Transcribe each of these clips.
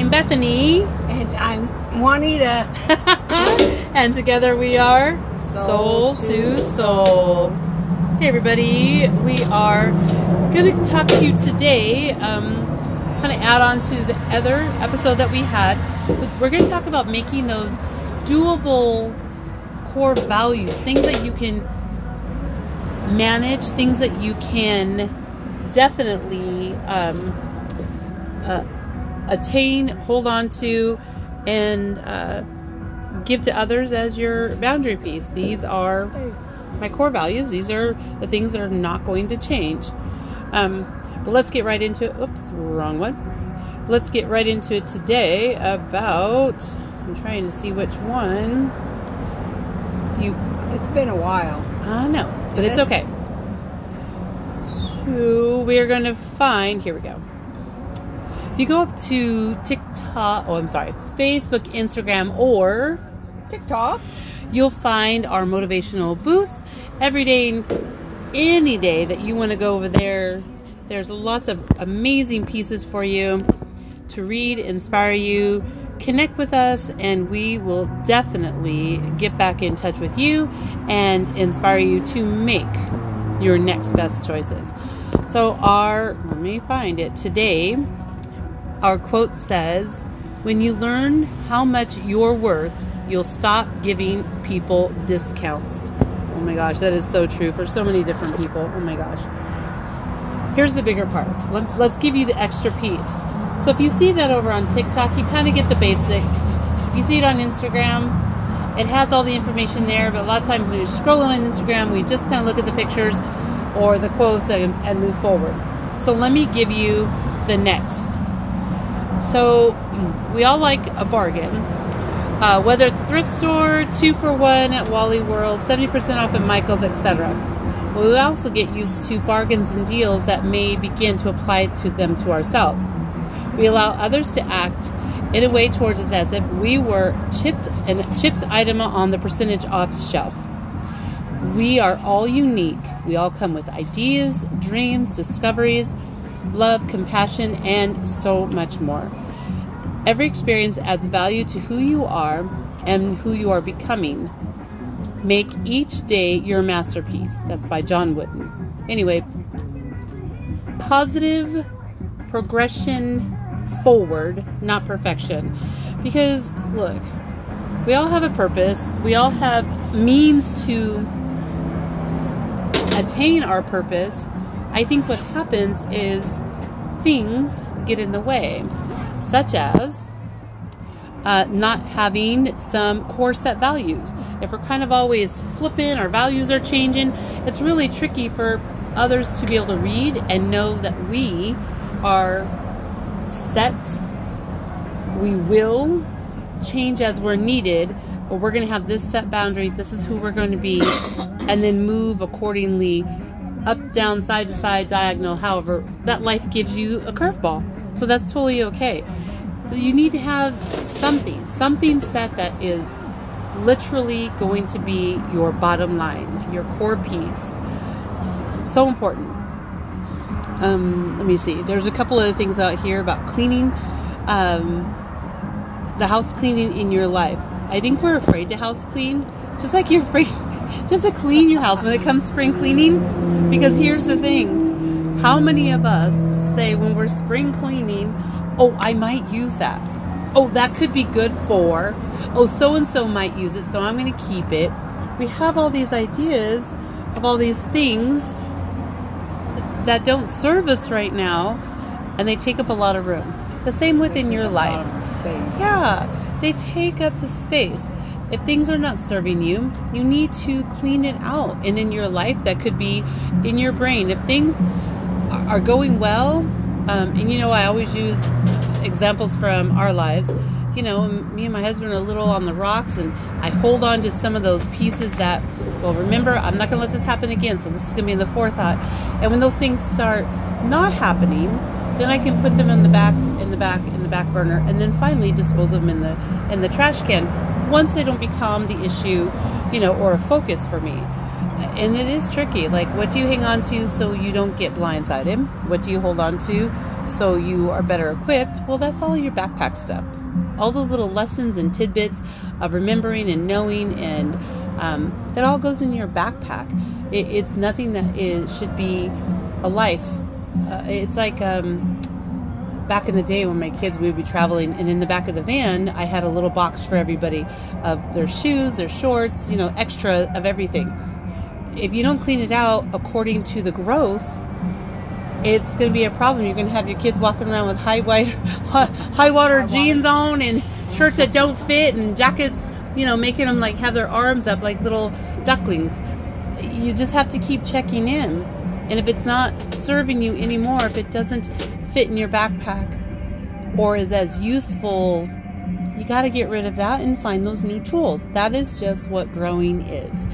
I'm Bethany. And I'm Juanita. and together we are Soul, Soul to Soul. Hey, everybody. We are going to talk to you today, um, kind of add on to the other episode that we had. We're going to talk about making those doable core values, things that you can manage, things that you can definitely um, uh, attain, hold on to, and uh, give to others as your boundary piece. These are my core values. These are the things that are not going to change. Um, but let's get right into it. Oops, wrong one. Let's get right into it today about. I'm trying to see which one. You, It's been a while. I know, but it's okay. So we're going to find. Here we go. If you go up to TikTok, oh, I'm sorry, Facebook, Instagram, or TikTok. you'll find our motivational boosts every day, any day that you want to go over there. There's lots of amazing pieces for you to read, inspire you, connect with us, and we will definitely get back in touch with you and inspire you to make your next best choices. So, our, let me find it today. Our quote says, When you learn how much you're worth, you'll stop giving people discounts. Oh my gosh, that is so true for so many different people. Oh my gosh. Here's the bigger part. Let, let's give you the extra piece. So, if you see that over on TikTok, you kind of get the basics. If you see it on Instagram, it has all the information there, but a lot of times when you're scrolling on Instagram, we just kind of look at the pictures or the quotes and, and move forward. So, let me give you the next. So we all like a bargain. Uh, whether thrift store, two for one at Wally World, 70% off at Michael's, etc. We also get used to bargains and deals that may begin to apply to them to ourselves. We allow others to act in a way towards us as if we were chipped and chipped item on the percentage off shelf. We are all unique. We all come with ideas, dreams, discoveries, love, compassion, and so much more. Every experience adds value to who you are and who you are becoming. Make each day your masterpiece. That's by John Wooden. Anyway, positive progression forward, not perfection. Because, look, we all have a purpose, we all have means to attain our purpose. I think what happens is things get in the way, such as uh, not having some core set values. If we're kind of always flipping, our values are changing, it's really tricky for others to be able to read and know that we are set. We will change as we're needed, but we're going to have this set boundary. This is who we're going to be, and then move accordingly up, down, side to side, diagonal, however, that life gives you a curveball. So that's totally okay. But you need to have something, something set that is literally going to be your bottom line, your core piece. So important. Um, let me see. There's a couple other things out here about cleaning, um, the house cleaning in your life. I think we're afraid to house clean, just like you're afraid just to clean your house when it comes spring cleaning. Because here's the thing how many of us say when we're spring cleaning, oh, I might use that. Oh, that could be good for. Oh, so and so might use it, so I'm going to keep it. We have all these ideas of all these things that don't serve us right now, and they take up a lot of room. The same within your life. Space. Yeah, they take up the space. If things are not serving you, you need to clean it out. And in your life, that could be in your brain. If things are going well, um, and you know, I always use examples from our lives. You know, me and my husband are a little on the rocks, and I hold on to some of those pieces that, well, remember, I'm not going to let this happen again. So this is going to be in the forethought. And when those things start not happening, then I can put them in the back, in the back, in the back burner, and then finally dispose of them in the in the trash can once they don't become the issue, you know, or a focus for me. and it is tricky. Like, what do you hang on to so you don't get blindsided? What do you hold on to so you are better equipped? Well, that's all your backpack stuff. All those little lessons and tidbits of remembering and knowing, and um, it all goes in your backpack. It, it's nothing that is should be a life. Uh, it's like um, back in the day when my kids we would be traveling and in the back of the van i had a little box for everybody of their shoes their shorts you know extra of everything. If you don't clean it out according to the growth it's going to be a problem. You're going to have your kids walking around with high white high water. jeans on and shirts that don't fit and jackets you know making them like have their arms up like little ducklings. You just have to keep checking in. And if it's not serving you anymore if it doesn't fit in your backpack or is as useful, you got to get rid of that and find those new tools. That is just what growing is.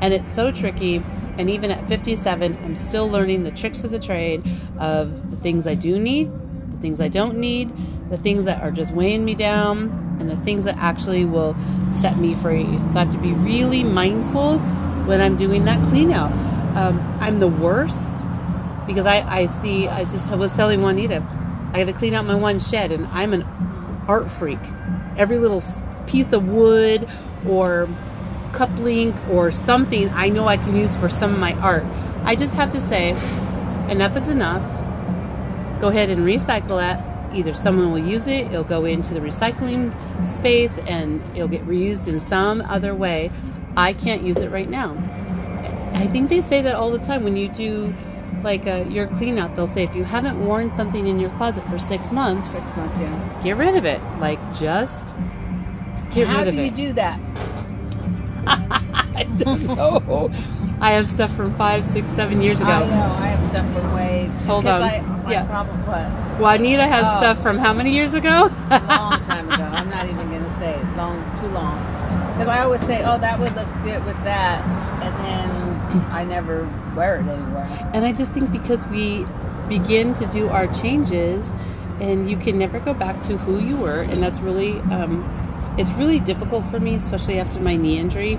And it's so tricky. And even at 57, I'm still learning the tricks of the trade of the things I do need, the things I don't need, the things that are just weighing me down, and the things that actually will set me free. So I have to be really mindful when I'm doing that clean out. Um, I'm the worst because I, I see, I just I was telling Juanita, I got to clean out my one shed, and I'm an art freak. Every little piece of wood or cup link or something I know I can use for some of my art. I just have to say, enough is enough. Go ahead and recycle it. Either someone will use it, it'll go into the recycling space, and it'll get reused in some other way. I can't use it right now. I think they say that all the time when you do like uh, your clean out, they'll say if you haven't worn something in your closet for six months, Six months, yeah. get rid of it. Like just get How rid of it. do you do that? I don't know. I have stuff from five, six, seven years ago. I know. I have stuff from way. Hold on. I, my Yeah. problem, what? Juanita has Oh. stuff from how many years ago? A long time ago. I'm not even going to say it. long, too long. Because I always say, oh, that would look good with that, I never wear it anywhere. And I just think because we begin to do our changes, and you can never go back to who you were, and that's really, um, it's really difficult for me, especially after my knee injury,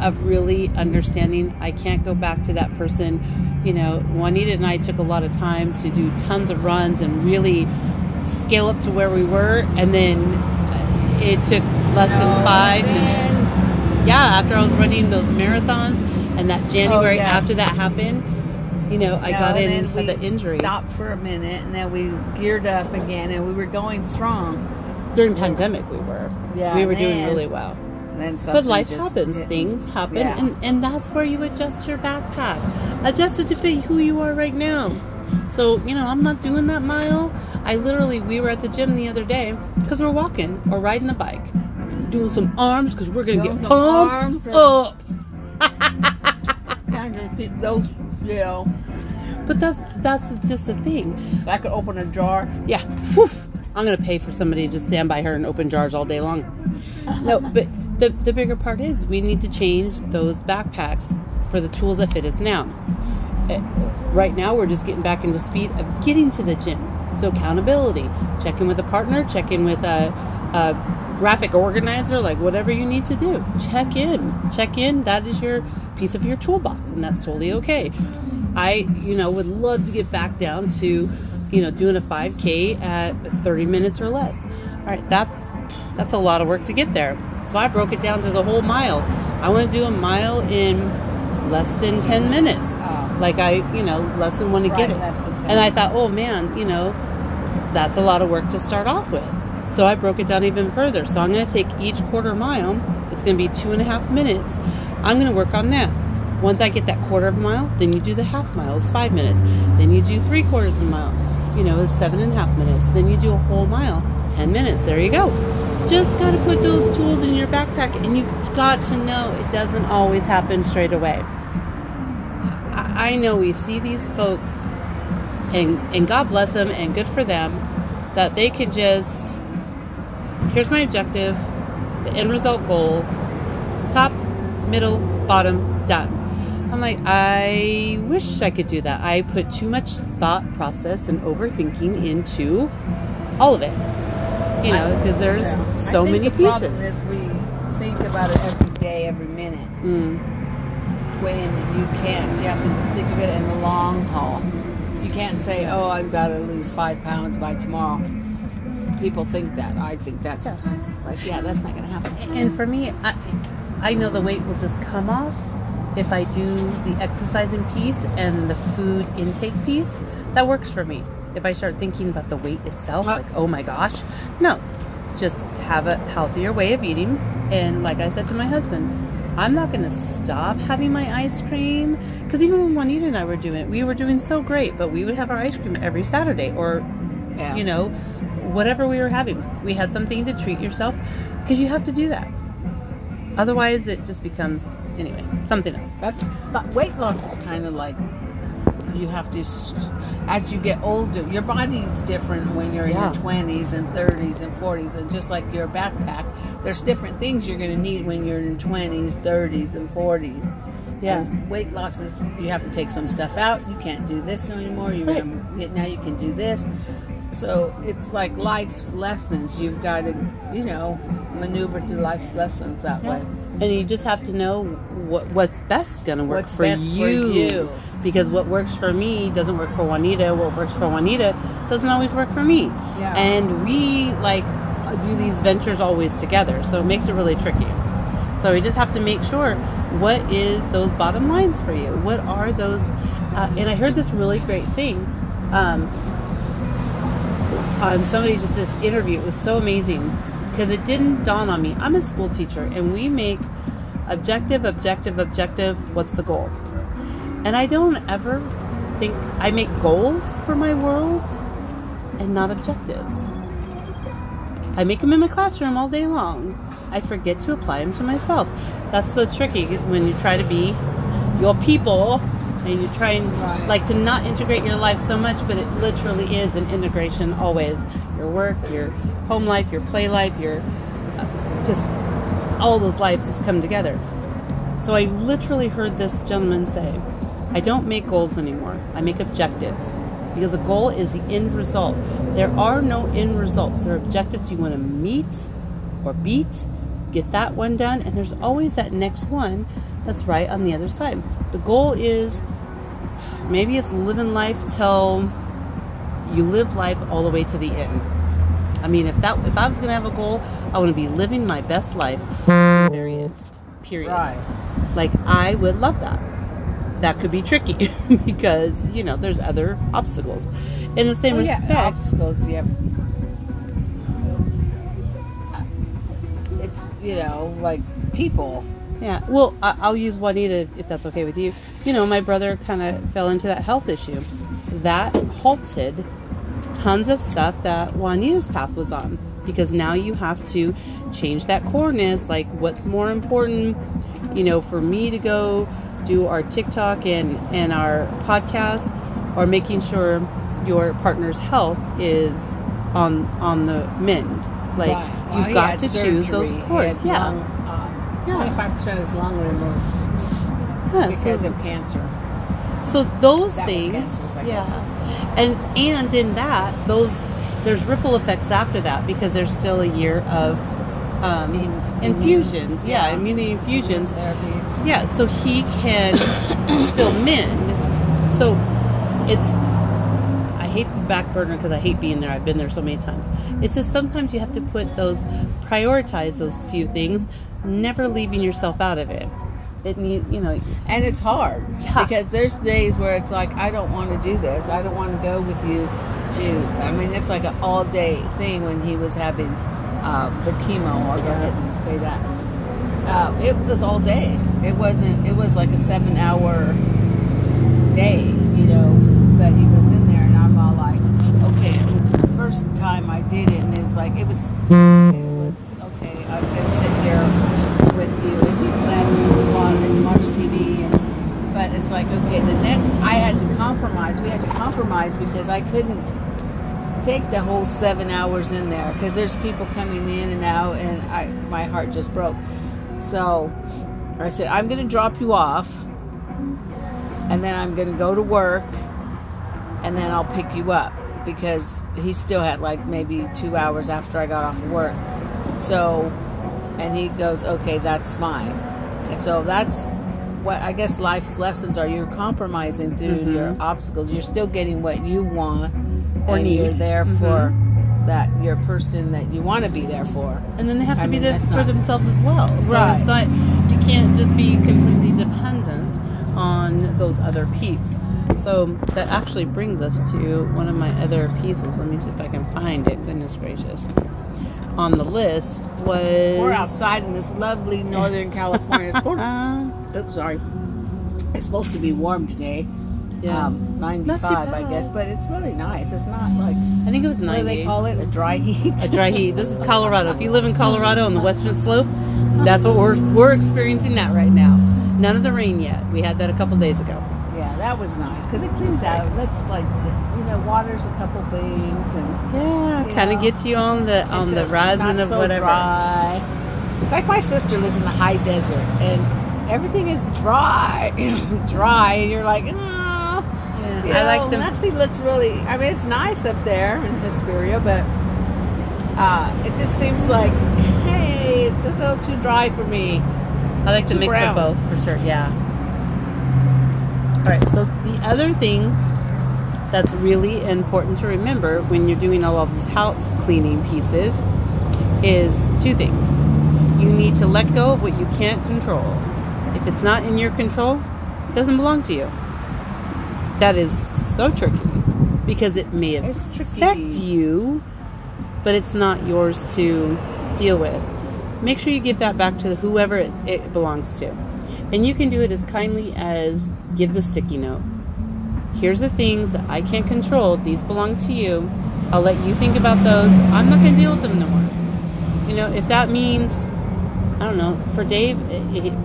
of really understanding I can't go back to that person. You know, Juanita and I took a lot of time to do tons of runs and really scale up to where we were, and then it took less than five man. minutes. Yeah, after I was running those marathons, and that oh, January Oh, yeah. after that happened, you know, I No, got in with we the injury Stopped for a minute, and then we geared up again, and we were going strong. during pandemic. We were, Yeah, we were doing really well. Then But life just happens, things happen, Yeah. and and that's where you adjust your backpack, adjust it to fit who you are right now. So you know, I'm not doing that mile. I literally, we were at the gym the other day because we're walking or riding the bike, doing some arms because we're gonna Doing get pumped up. Kind of keep those, you know, But that's that's just the thing. I could open a jar. Yeah. Whew. I'm gonna pay for somebody to just stand by her and open jars all day long. No, but the the bigger part is we need to change those backpacks for the tools that fit us now. Eh, Right now, we're just getting back into speed of getting to the gym. So accountability, check in with a partner, check in with a, a graphic organizer, like whatever you need to do. Check in, check in. That is your piece of your toolbox, and that's totally okay. I, you know, would love to get back down to, you know, doing a 5K at 30 minutes or less. All right, that's that's a lot of work to get there. So I broke it down to the whole mile. I want to do a mile in less than 10 minutes. Oh. Like I, you know, less than want to get it. less than 10 And I thought, oh man, you know, that's a lot of work to start off with. So I broke it down even further. So I'm going to take each quarter mile. It's going to be two and a half minutes. I'm going to work on that. Once I get that quarter of a mile, then you do the half mile, it's five minutes. Then you do three quarters of a mile, you know, it's seven and a half minutes. Then you do a whole mile, 10 minutes. There you go. Just got to put those tools in your backpack, and you've got to know it doesn't always happen straight away. I know we see these folks, and and God bless them, and good for them, that they can just. Here's my objective, the end result goal, middle, bottom, done. I'm like, I wish I could do that. I put too much thought process and overthinking into all of it. You know, because there's so many the problem pieces. is we think about it every day, every minute. Mm. when you can't. You have to think of it in the long haul. You can't say, "Oh, I've got to lose five pounds by tomorrow." People think that. I think that sometimes. It's like, yeah, that's not going to happen. And for me, I, I know the weight will just come off if I do the exercising piece and the food intake piece. That works for me. If I start thinking about the weight itself, Uh, like, oh my gosh, no. Just have a healthier way of eating. And like I said to my husband, I'm not going to stop having my ice cream. Because even when Juanita and I were doing it, we were doing so great, but we would have our ice cream every Saturday or Yeah. you know, whatever we were having. We had something to treat yourself because you have to do that. Otherwise, it just becomes, anyway, something else. That's but weight loss is kind of like you have to as you get older your body's different when you're in your 20s and 30s and 40s and just like your backpack there's different things you're going to need when you're in 20s 30s and 40s Yeah. And weight loss is you have to take some stuff out you can't do this anymore you Right. now you can do this so it's like life's lessons you've got to you know maneuver through life's lessons that way And you just have to know what what's best going to work What's for, best for you. you. Because what works for me doesn't work for Juanita. What works for Juanita doesn't always work for me. Yeah. And we like do these ventures always together, so it makes it really tricky. So we just have to make sure what is those bottom lines for you. What are those? Uh, and I heard this really great thing. Um, Uh, on somebody just this interview. It was so amazing because it didn't dawn on me. I'm a school teacher and we make objective, objective, objective. What's the goal? And I don't ever think I make goals for my worlds and not objectives. I make them in my classroom all day long. I forget to apply them to myself. That's so tricky when you try to be your people and you try and Right. like to not integrate your life so much, but it literally is an integration always. Your work, your home life, your play life, your uh, just all those lives just come together. So I literally heard this gentleman say, I don't make goals anymore. I make objectives. Because a goal is the end result. There are no end results. There are objectives you want to meet or beat, get that one done, and there's always that next one that's right on the other side. The goal is maybe it's living life till you live life all the way to the end. I mean, if that if I was gonna have a goal, I want to be living my best life very. Period. right Like I would love that. That could be tricky because you know there's other obstacles. In the same Well, yeah, respect, obstacles. You have. It's you know like people. Yeah, well, I- I'll use Juanita if that's okay with you. You know, my brother kind of fell into that health issue. That halted tons of stuff that Juanita's path was on because now you have to change that coreness. Like, what's more important, you know, for me to go do our TikTok and, and our podcast or making sure your partner's health is on on the mend? Like, Right. You've got to choose those surgery. He course. Yeah. lung, uh, Yeah. 25% of his lung removed Yeah, because so- of cancer. So those That things, cancerous, I yeah, guess. and and in that those there's ripple effects after that because there's still a year of um, Im- infusions, immune- yeah, yeah. immunity infusions, Therapy. yeah. So he can still mend. So it's I hate the back burner because I hate being there. I've been there so many times. It's just sometimes you have to put those prioritize those few things, never leaving yourself out of it. It need you know And it's hard Yeah. because there's days where it's like I don't want to do this. I don't want to go with you to. I mean, it's like an all day thing when he was having uh, the chemo. I'll go ahead and say that. Uh, it was all day. It wasn't. It was like a seven hour day. You know that he was in there, and I'm all like, okay. The first time I did it, and it was like it was. It was okay. I'm gonna sit here with you, and he slept a lot and watch TV, and but it's like okay. The next, I had to compromise. We had to compromise because I couldn't take the whole seven hours in there because there's people coming in and out, and I my heart just broke. So I said, I'm gonna drop you off, and then I'm gonna go to work, and then I'll pick you up because he still had like maybe two hours after I got off of work. So, and he goes, okay, that's fine. And so that's what I guess life's lessons are. You're compromising through Mhm. your obstacles. You're still getting what you want, Or and need. you're there Mhm. for that your person that you want to be there for. and then they have to I be mean, there for not- themselves as well. So Right. it's not you can't just be completely dependent on those other peeps. So that actually brings us to one of my other pieces. Let me see if I can find it. Goodness gracious. On the list was We're outside in this lovely Northern California. Oops, sorry. It's supposed to be warm today. yeah. Um, 95, I guess, but it's really nice. It's not like I think it was what ninety. they call it? A dry heat. a dry heat. This is Colorado. If you live in Colorado on the western slope, that's what we're we're experiencing that right now. None of the rain yet. We had that a couple days ago. Yeah, that was nice because it cleans out. Let's like you know, waters a couple things and Yeah, kind of gets you on the on the rising not of so whatever. Dry. In fact, my sister lives in the high desert and everything is dry, dry, and you're like, ah. Yeah, You I like them. Nothing looks really. I mean, it's nice up there in Hesperia, but uh, it just seems like, hey, it's a little too dry for me. I like to too mix brown. of both for sure. Yeah. All right. So the other thing that's really important to remember when you're doing all of these house cleaning pieces is two things. You need to let go of what you can't control. If it's not in your control, it doesn't belong to you. That is so tricky because it may affect you, but it's not yours to deal with. Make sure you give that back to whoever it, it belongs to. And you can do it as kindly as give the sticky note. Here's the things that I can't control. These belong to you. I'll let you think about those. I'm not going to deal with them no more. You know, if that means, I don't know, for Dave, it, it-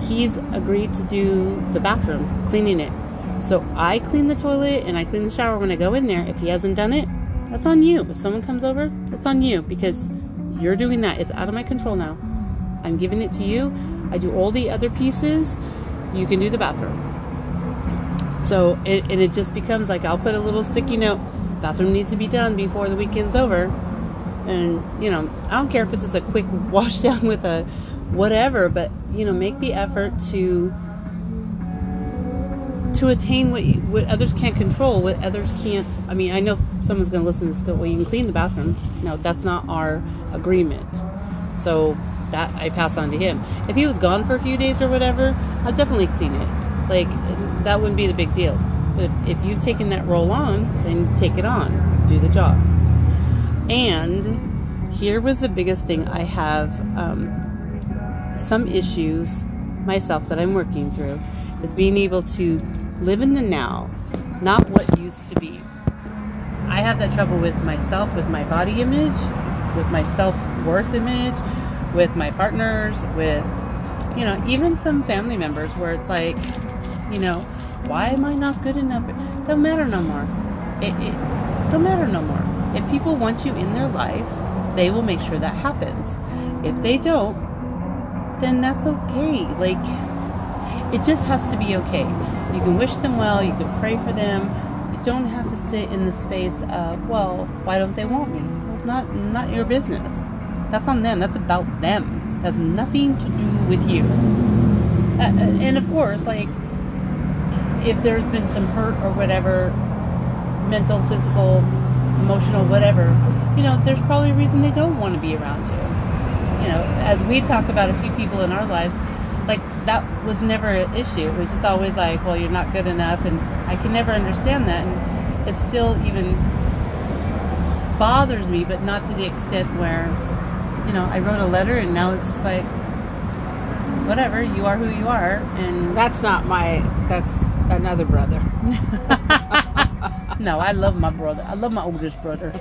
he's agreed to do the bathroom, cleaning it. So I clean the toilet and I clean the shower when I go in there. If he hasn't done it, that's on you. If someone comes over, that's on you because you're doing that. It's out of my control now. I'm giving it to you. I do all the other pieces. You can do the bathroom. So it, and it just becomes like I'll put a little sticky note. Bathroom needs to be done before the weekend's over. And you know, I don't care if it's just a quick wash down with a whatever, but you know, make the effort to to attain what you, what others can't control, what others can't. I mean, I know someone's going to listen to this. Well, you can clean the bathroom. No, that's not our agreement. So that I pass on to him. If he was gone for a few days or whatever, I'll definitely clean it. Like that wouldn't be the big deal. But if, if you've taken that role on, then take it on. Do the job. And here was the biggest thing. I have um, some issues myself that I'm working through. Is being able to live in the now, not what used to be. I have that trouble with myself, with my body image, with my self worth image, with my partners, with, you know, even some family members where it's like, you know, why am I not good enough? It don't matter no more. It, it don't matter no more. If people want you in their life, they will make sure that happens. If they don't, then that's okay. Like, it just has to be okay. You can wish them well, you can pray for them. You don't have to sit in the space of, well, why don't they want me? Well, not not your business. That's on them. That's about them. It has nothing to do with you. Uh, uh, and of course, like if there's been some hurt or whatever, mental, physical, emotional, whatever, you know, there's probably a reason they don't want to be around you. You know, as we talk about a few people in our lives, like that was never an issue. It was just always like, well, you're not good enough, and I can never understand that, and it still even bothers me, but not to the extent where, you know, I wrote a letter and now it's just like, whatever, you are who you are, and That's not my. That's another brother. no, I love my brother. I love my oldest brother.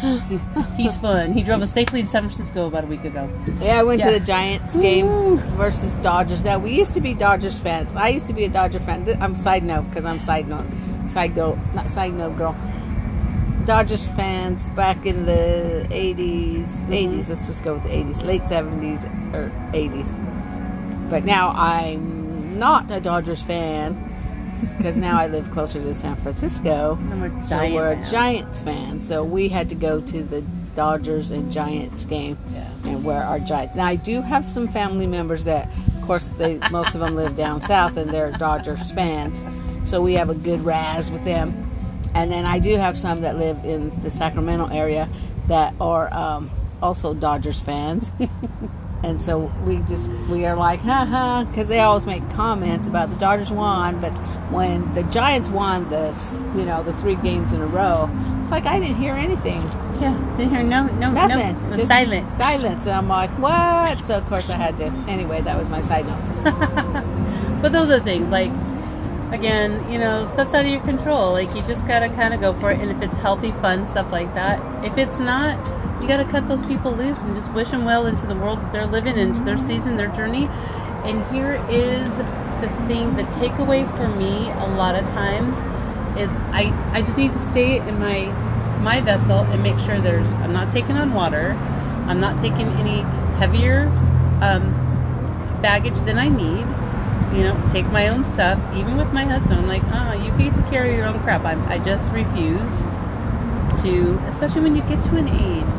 He's fun. He drove us safely to San Francisco about a week ago. Yeah, I went Yeah. to the Giants game Woo. versus Dodgers. Now we used to be Dodgers fans. I used to be a Dodger fan. I'm side note because I'm side note, side go, not side note girl. Dodgers fans back in the 80s, 80s. Mm-hmm. Let's just go with the 80s, late 70s or 80s. But now I'm not a Dodgers fan because now I live closer to San Francisco. And we're So we're a. Giants fan. So we had to go to the Dodgers and Giants game Yeah. and wear our Giants. Now I do have some family members that of course, they most of them live down south, and they're Dodgers fans. So we have a good razz with them. And then I do have some that live in the Sacramento area that are um, also Dodgers fans. and so we just we are like, uh-huh, haha, because they always make comments about the Dodgers won, but when the Giants won this, you know, the three games in a row, it's like I didn't hear anything. Yeah, didn't hear no, no, Nothing. no. Just silent. Silence. And I'm like, what? So, of course, I had to. Anyway, that was my side note. but those are things like, again, you know, stuff's out of your control. Like you just gotta kind of go for it. And if it's healthy, fun stuff like that, if it's not, you gotta cut those people loose and just wish them well into the world that they're living, into their season, their journey. And here is the thing, the takeaway for me a lot of times is I I just need to stay in my my vessel and make sure there's I'm not taking on water, I'm not taking any heavier um, baggage than I need. You know, take my own stuff. Even with my husband, I'm like, ah, you get to carry your own crap. I, I just refuse to, especially when you get to an age.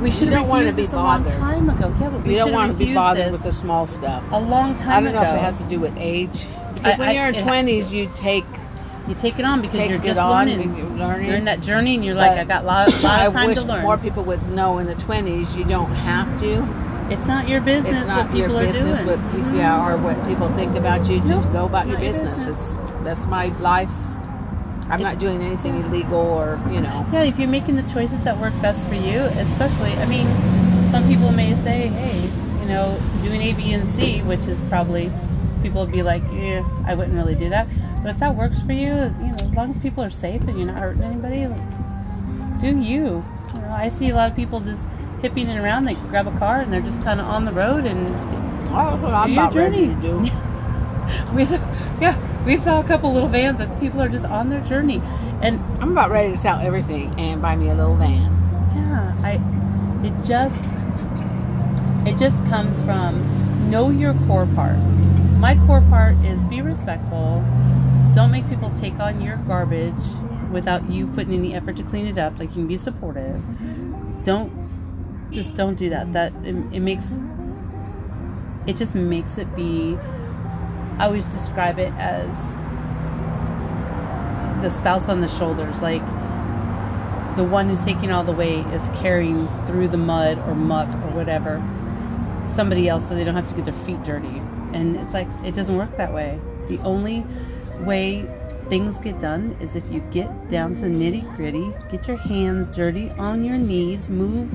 We should have wanna refused be this a long bothered. time ago. Yeah, but we You don't want to be bothered with the small stuff. a long time ago. I don't know ago. if it has to do with age. Because I- when I- you're in twenties, you take you take it on because take you're just on learning. you're learning. You're in that journey, and you're like, I got a lot, of time wish to learn. more people would know in the twenties you don't have to. it's not your business It's not what your business are what. Mm-hmm. yeah, or what people think about you. Just Nope, go about your your business. business. It's that's my life. I'm not doing anything illegal or you know. Yeah, if you're making the choices that work best for you, especially, I mean, some people may say, hey, you know, doing A, B, and C, which is probably, people would be like, yeah, I wouldn't really do that. But if that works for you, you know, as long as people are safe and you're not hurting anybody, do you. You know, I see a lot of people just hipping it around. They grab a car and they're just kind of on the road and Oh, that's I'm Do your journey. to do. we yeah, we saw a couple little vans that people are just on their journey. And I'm about ready to sell everything and buy me a little van. Yeah, I it just it just comes from know your core part. My core part is be respectful. Don't make people take on your garbage without you putting any effort to clean it up. Like you can be supportive. Don't just don't do that. That it, it makes it just makes it be I always describe it as the spouse on the shoulders like the one who's taking all the weight is carrying through the mud or muck or whatever somebody else so they don't have to get their feet dirty. And it's like, it doesn't work that way. The only way things get done is if you get down to the nitty gritty, get your hands dirty on your knees, move,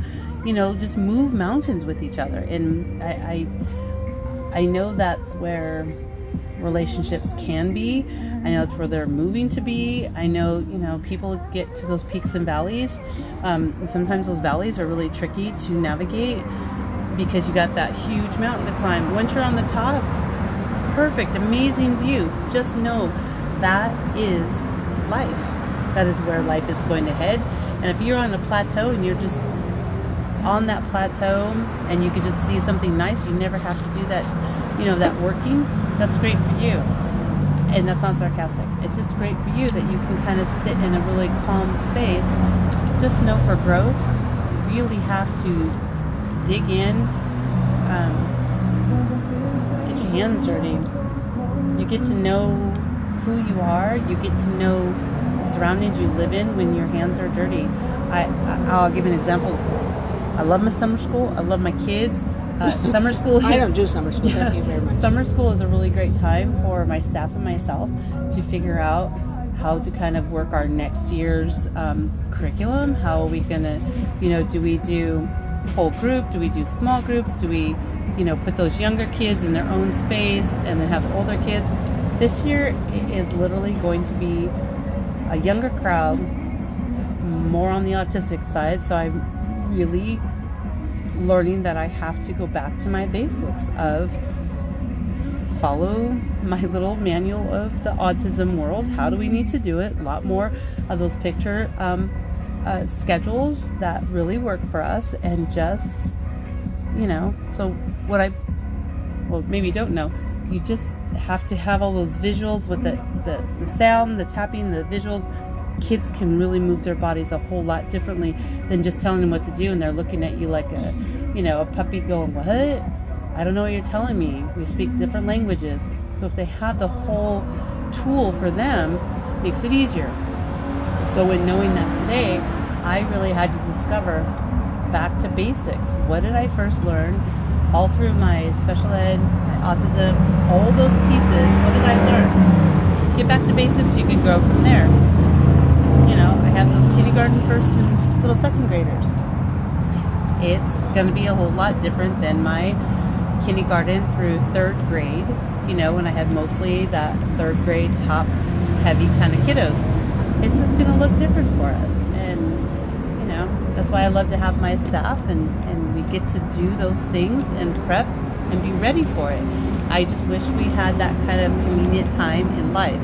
you know, just move mountains with each other. And I, I, I know that's where relationships can be. I know it's where they're moving to be. I know, you know, people get to those peaks and valleys. Um, and sometimes those valleys are really tricky to navigate because you got that huge mountain to climb. Once you're on the top, perfect, amazing view. Just know that is life. That is where life is going to head. And if you're on a plateau and you're just on that plateau and you can just see something nice, you never have to do that, you know, that working, that's great for you. And that's not sarcastic. It's just great for you that you can kind of sit in a really calm space. Just know for growth, you really have to dig in, um, get your hands dirty. You get to know who you are. You get to know the surroundings you live in when your hands are dirty. I, I'll give an example. I love my summer school. I love my kids. Uh, summer school. I don't do summer school. Thank you very much. Summer school is a really great time for my staff and myself to figure out how to kind of work our next year's um, curriculum. How are we gonna, you know, do we do whole group? Do we do small groups? Do we, you know, put those younger kids in their own space and then have the older kids? This year is literally going to be a younger crowd, more on the autistic side. So I'm really learning that I have to go back to my basics of follow my little manual of the autism world. How do we need to do it? A lot more of those picture um, uh, schedules that really work for us, and just you know. So what I well maybe you don't know. You just have to have all those visuals with the, the, the sound, the tapping, the visuals. Kids can really move their bodies a whole lot differently than just telling them what to do, and they're looking at you like a, you know, a puppy going, "What?" I don't know what you're telling me. We speak different languages. So if they have the whole tool for them, makes it easier. So in knowing that today, I really had to discover back to basics. What did I first learn? All through my special ed, my autism, all those pieces, what did I learn? Get back to basics, you can grow from there. Know, I have those kindergarten first and little second graders. It's going to be a whole lot different than my kindergarten through third grade, you know, when I had mostly that third grade top heavy kind of kiddos. It's just going to look different for us. And, you know, that's why I love to have my staff and, and we get to do those things and prep and be ready for it. I just wish we had that kind of convenient time in life.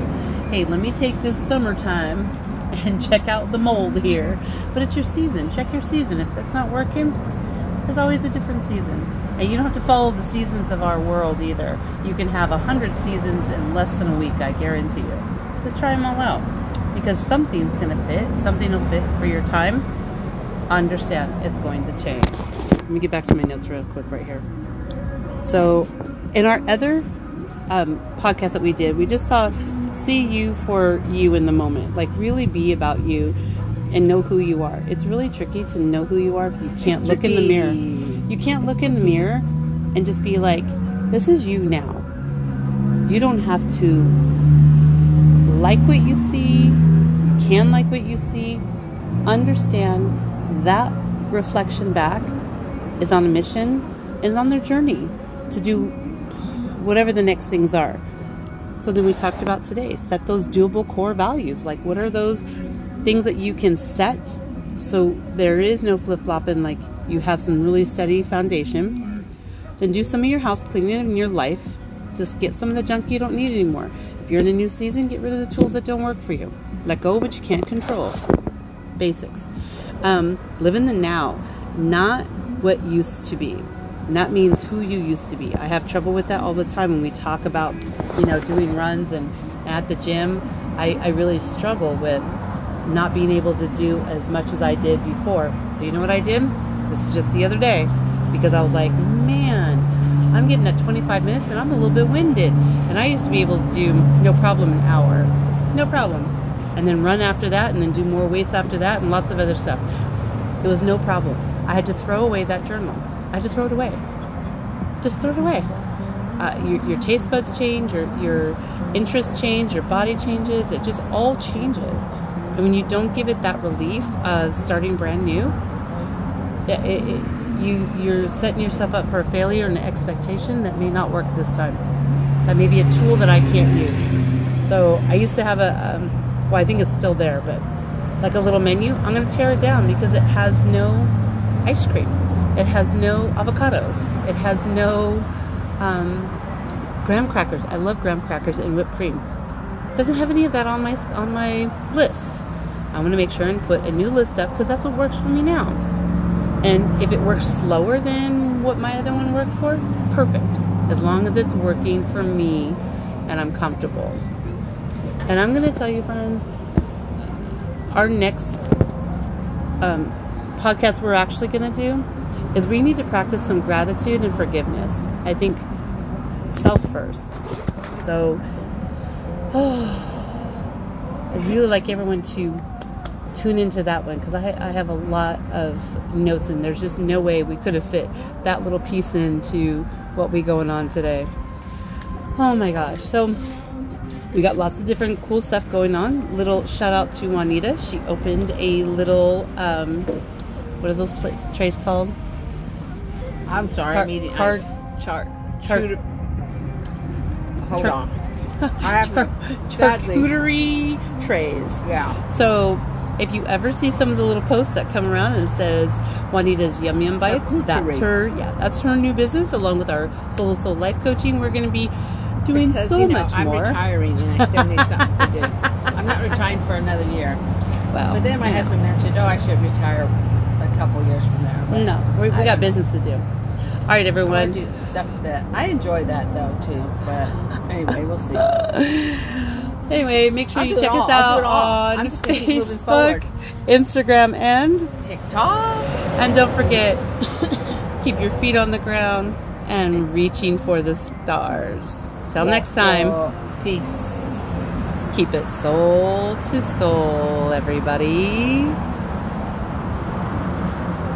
Hey, let me take this summertime and check out the mold here. But it's your season. Check your season. If that's not working, there's always a different season. And you don't have to follow the seasons of our world either. You can have a hundred seasons in less than a week, I guarantee you. Just try them all out. Because something's going to fit, something will fit for your time. Understand it's going to change. Let me get back to my notes real quick right here. So, in our other um, podcast that we did, we just saw see you for you in the moment. Like, really be about you and know who you are. It's really tricky to know who you are if you can't It's look in the mirror. You can't look in the mirror and just be like, this is you now. You don't have to like what you see. You can like what you see. Understand that reflection back is on a mission, is on their journey to do whatever the next things are. So then we talked about today set those doable core values. Like, what are those things that you can set so there is no flip flopping, like, you have some really steady foundation. Then do some of your house cleaning in your life. Just get some of the junk you don't need anymore. If you're in a new season, get rid of the tools that don't work for you. Let go of what you can't control. Basics. Um, live in the now, not what used to be. And that means who you used to be. I have trouble with that all the time when we talk about, you know, doing runs and at the gym. I, I really struggle with not being able to do as much as I did before. So you know what I did? This is just the other day because I was like, man, I'm getting that 25 minutes and I'm a little bit winded. And I used to be able to do no problem an hour, no problem, and then run after that and then do more weights after that and lots of other stuff. It was no problem. I had to throw away that journal. I had to throw it away. Just throw it away. Uh, your, your taste buds change, your, your interests change, your body changes. It just all changes. And when you don't give it that relief of starting brand new, it, it- you you're setting yourself up for a failure and an expectation that may not work this time. That may be a tool that I can't use. So I used to have a, um, well, I think it's still there, but like a little menu. I'm going to tear it down because it has no ice cream. It has no avocado. It has no um, graham crackers. I love graham crackers and whipped cream. Doesn't have any of that on my on my list. I'm to make sure and put a new list up because that's what works for me now. And if it works slower than what my other one worked for, perfect. As long as it's working for me and I'm comfortable. And I'm to tell you, friends, our next um, podcast we're actually to do is we need to practice some gratitude and forgiveness. I think self first. So, I'd really like everyone to tune into that one because I, I have a lot of notes and there's just no way we could have fit that little piece into what we going on today. Oh my gosh. So we got lots of different cool stuff going on. Little shout out to Juanita. She opened a little, um, what are those pla trays called? I'm sorry, Car- I'm eating car- ice. Char- char- char- Hold char- on. I have badly. charcuterie trays. Yeah. So if you ever see some of the little posts that come around and it says Juanita's Yum Yum Bites, that's her. Yeah, that's her new business. Along with our Solo Soul Life Coaching, we're going to be doing Because, so you know, much I'm more. retiring and I still need something to do. I'm not retiring for another year. Wow. But then my Yeah. husband mentioned, oh, I should retire couple years from there. But No, we, we I got business to do. All right, everyone. do stuff that I enjoy that though too. But anyway, we'll see. Anyway, make sure I'll you check us out on I'm just gonna keep moving Facebook. Instagram, and TikTok. and don't forget keep your feet on the ground and reaching for the stars. Till next time, Peace. keep it soul to soul, everybody.